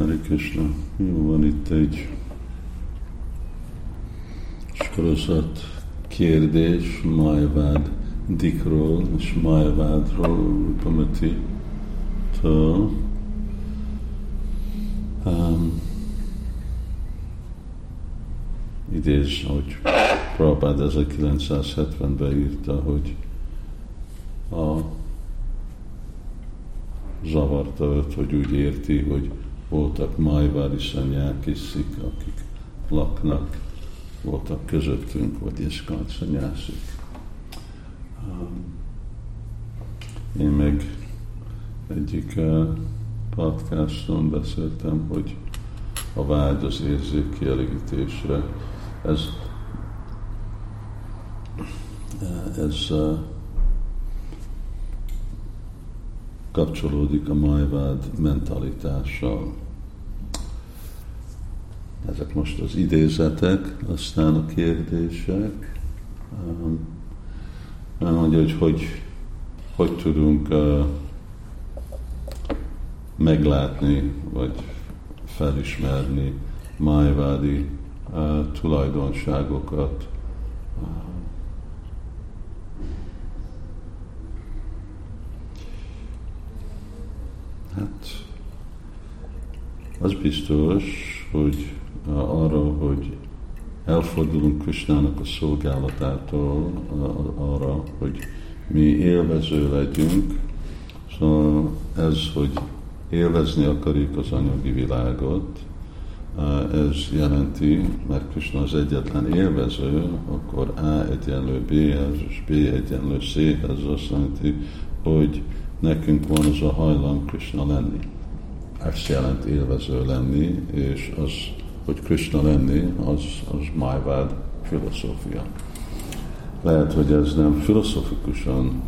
Hare Krishna. Jó, van itt egy sorozat kérdés Majvád Dikról és Majvádról, Rupamati től. Um, idéz, hogy Prabhupád 1970-ben írta, hogy a zavarta őt, hogy úgy érti, hogy voltak majvári szanyák és szik, akik laknak, voltak közöttünk, vagy iskalt szanyászik. Um, én meg egyik uh, podcaston beszéltem, hogy a vágy az érzék kielégítésre, ez, uh, ez uh, kapcsolódik a majvád mentalitással. Ezek most az idézetek, aztán a kérdések. Nem mondja, hogy hogy, hogy tudunk meglátni, vagy felismerni májvádi tulajdonságokat, Hát az biztos, hogy arra, hogy elfordulunk Krisnának a szolgálatától arra, hogy mi élvező legyünk, szóval ez, hogy élvezni akarjuk az anyagi világot, ez jelenti, mert Krishna az egyetlen élvező, akkor A egyenlő B-hez, és B egyenlő C-hez azt jelenti, hogy nekünk van az a hajlam Krishna lenni. Ezt jelent élvező lenni, és az, hogy Krishna lenni, az, az Májvád filozófia. Lehet, hogy ez nem filozofikusan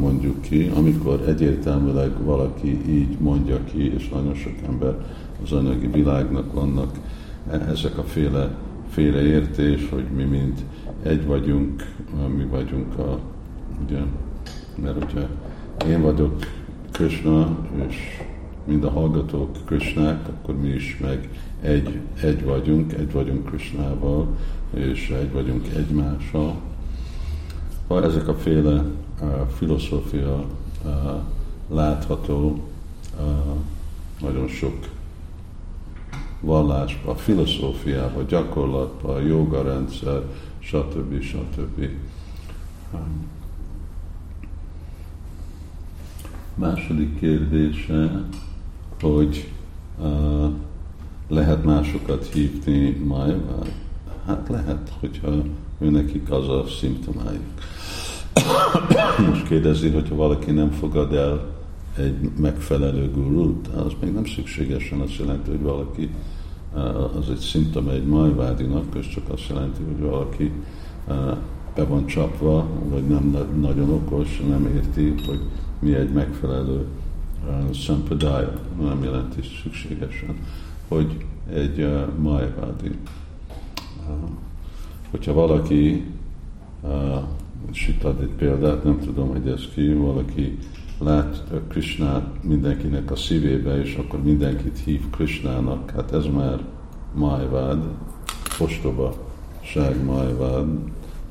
mondjuk ki, amikor egyértelműleg valaki így mondja ki, és nagyon sok ember az anyagi világnak vannak e, ezek a féle félreértés, hogy mi mind egy vagyunk, mi vagyunk a, ugye, mert ugye én vagyok Krishna, és mind a hallgatók Krishnák, akkor mi is meg egy, egy vagyunk, egy vagyunk Krishnával, és egy vagyunk egymással. Ha ezek a féle uh, filozófia uh, látható uh, nagyon sok vallásban, a filozófiában, gyakorlatban, a joga rendszer, stb. stb. Második kérdése, hogy uh, lehet másokat hívni májvá? Hát lehet, hogyha ő nekik az a szimptomájuk. Most kérdezi, hogyha valaki nem fogad el egy megfelelő gurút, az még nem szükségesen azt jelenti, hogy valaki az egy szimptoma egy majvádinak, és csak azt jelenti, hogy valaki be van csapva, vagy nem nagyon okos, nem érti, hogy mi egy megfelelő sampradája, nem jelenti szükségesen, hogy egy uh, májvádi. Uh, hogyha valaki, uh, és itt ad egy példát, nem tudom, hogy ez ki, valaki lát Krishnát mindenkinek a szívébe, és akkor mindenkit hív Krishnának, hát ez már májvád, ostoba, ság májvád,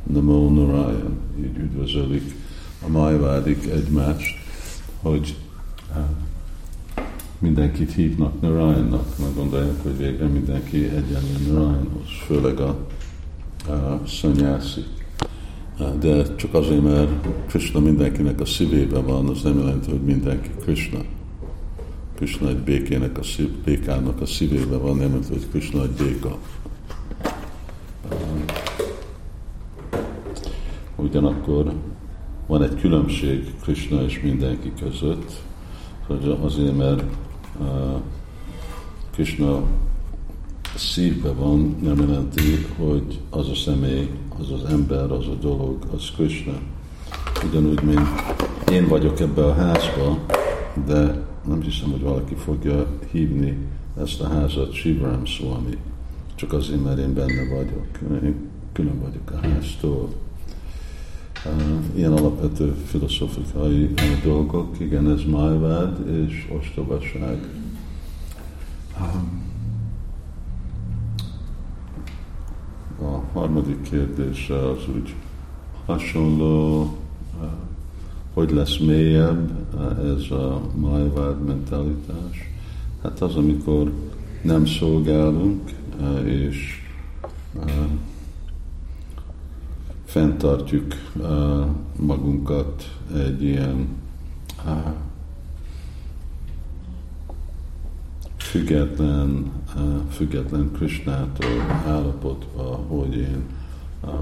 Namo Narayan, így üdvözölik a májvádik egymást, hogy mindenkit hívnak Narayannak, meg gondolják, hogy végre mindenki egyenlő Narayanhoz, főleg a, a szanyászi. De csak azért, mert Krishna mindenkinek a szívében van, az nem jelenti, hogy mindenki Krishna. Krishna egy békének a szív, békának a szívében van, nem jelenti, hogy Krishna egy béka. Ugyanakkor van egy különbség Krishna és mindenki között, hogy azért, mert uh, Krishna szívbe van, nem jelenti, hogy az a személy, az az ember, az a dolog, az Krishna. Ugyanúgy, mint én vagyok ebbe a házba, de nem hiszem, hogy valaki fogja hívni ezt a házat Shivram Swami, csak azért, mert én benne vagyok. Én külön vagyok a háztól ilyen alapvető filozófikai dolgok, igen, ez májvád és ostobaság. A harmadik kérdés az úgy hasonló, hogy lesz mélyebb ez a májvád mentalitás? Hát az, amikor nem szolgálunk, és fenntartjuk magunkat egy ilyen független, független Krisnától állapotba, hogy én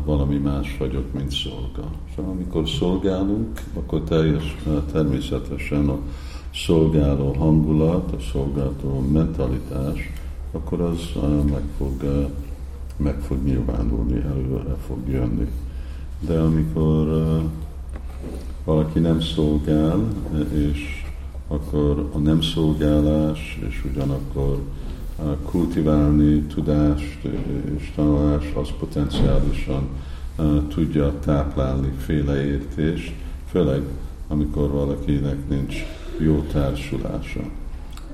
valami más vagyok, mint szolga. Szóval amikor szolgálunk, akkor teljes, természetesen a szolgáló hangulat, a szolgáló mentalitás, akkor az meg fog, meg fog nyilvánulni, előre fog jönni. De amikor valaki nem szolgál, és akkor a nem szolgálás, és ugyanakkor kultiválni tudást és tanulás, az potenciálisan tudja táplálni féleértést, főleg amikor valakinek nincs jó társulása.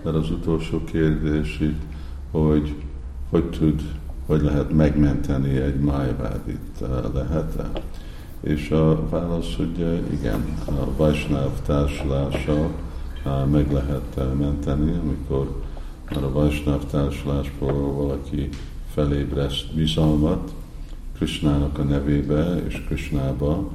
De az utolsó kérdés itt, hogy hogy tud, hogy lehet megmenteni egy májvádit, lehet-e? És a válasz, hogy igen, a Vajsnáv társulása meg lehet menteni, amikor már a Vajsnáv társulásból valaki felébreszt bizalmat Krishnának a nevébe és Krishnába,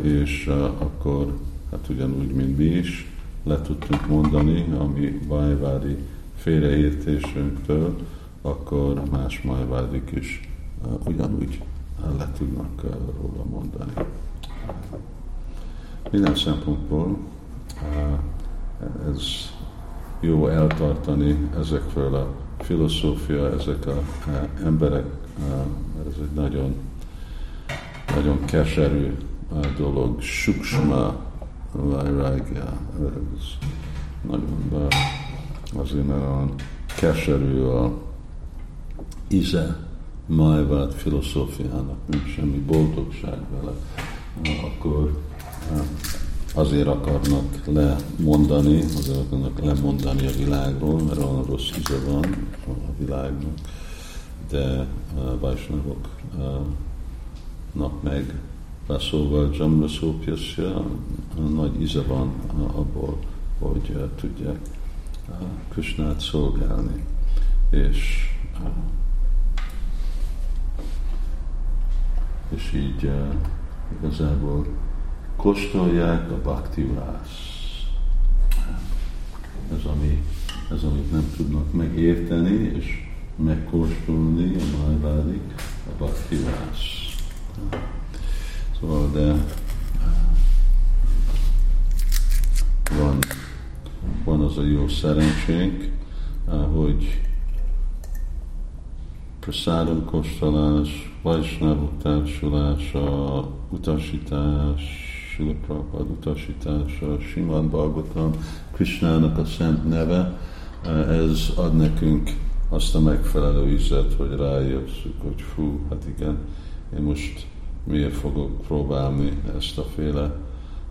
és akkor hát ugyanúgy, mint mi is, le tudtunk mondani, ami Vajvádi félreértésünktől, akkor más majvádik is ugyanúgy le tudnak róla mondani. Minden szempontból ez jó eltartani ezekről a filozófia, ezek az emberek, ez egy nagyon, nagyon keserű dolog, suksma, vajrágya, ez nagyon, azért nagyon keserű a íze, májvált filozófiának, nincs semmi boldogság vele, akkor azért akarnak lemondani, azért akarnak lemondani a világról, mert olyan rossz íze van a világnak, de Vajsnavoknak meg beszólva Jamra nagy íze van abból, hogy tudják Krishnát szolgálni. És, és így igazából kóstolják a baktivász. Ez, ami, ez, amit nem tudnak megérteni, és megkóstolni a májvádik, a baktivász. Szóval, de van, van az a jó szerencsénk, hogy prasádom kóstolás, Vajsnávok társulása, utasítás, Sila Prabhupád utasítása, Simán Bhagavatam, Krishnának a szent neve, ez ad nekünk azt a megfelelő ízet, hogy rájösszük, hogy fú, hát igen, én most miért fogok próbálni ezt a féle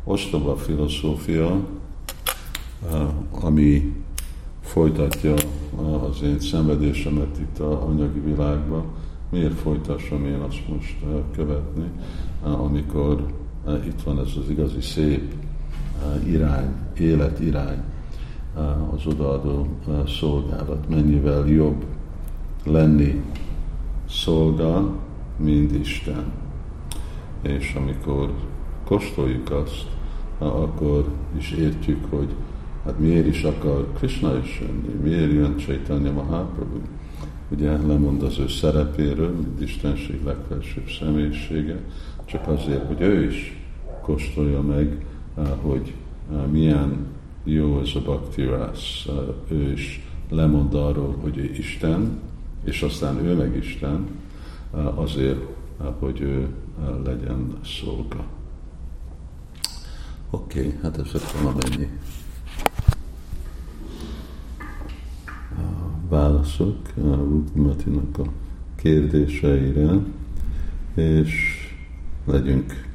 ostoba filozófia, ami folytatja az én szenvedésemet itt a anyagi világban, miért folytassam én azt most követni, amikor itt van ez az igazi szép irány, életirány, az odaadó szolgálat. Mennyivel jobb lenni szolga, mint Isten. És amikor kóstoljuk azt, akkor is értjük, hogy hát miért is akar Krishna is jönni, miért jön Chaitanya Mahaprabhu. Ugye lemond az ő szerepéről, mint Istenség legfelsőbb személyisége, csak azért, hogy ő is kóstolja meg, hogy milyen jó ez a baktirász. Eh, ő is lemond arról, hogy ő Isten, és aztán ő meg Isten, azért, hogy ő legyen szolga. Oké, okay, hát ezek valamennyi válaszok Ruti a kérdéseire, és legyünk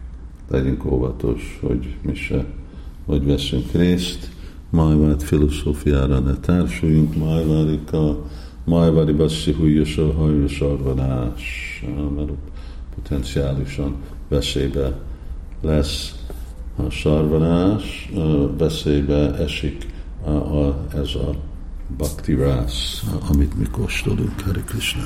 legyünk óvatos, hogy mi se, hogy veszünk részt, Majvád filozófiára ne társuljunk, Majvádik a Majvari Bassi Hújjasa Hajja Sarvanás, mert potenciálisan veszélybe lesz a sarvanás, veszélybe esik a, a, ez a bhakti rász, amit mi kóstolunk, Hare Krishna.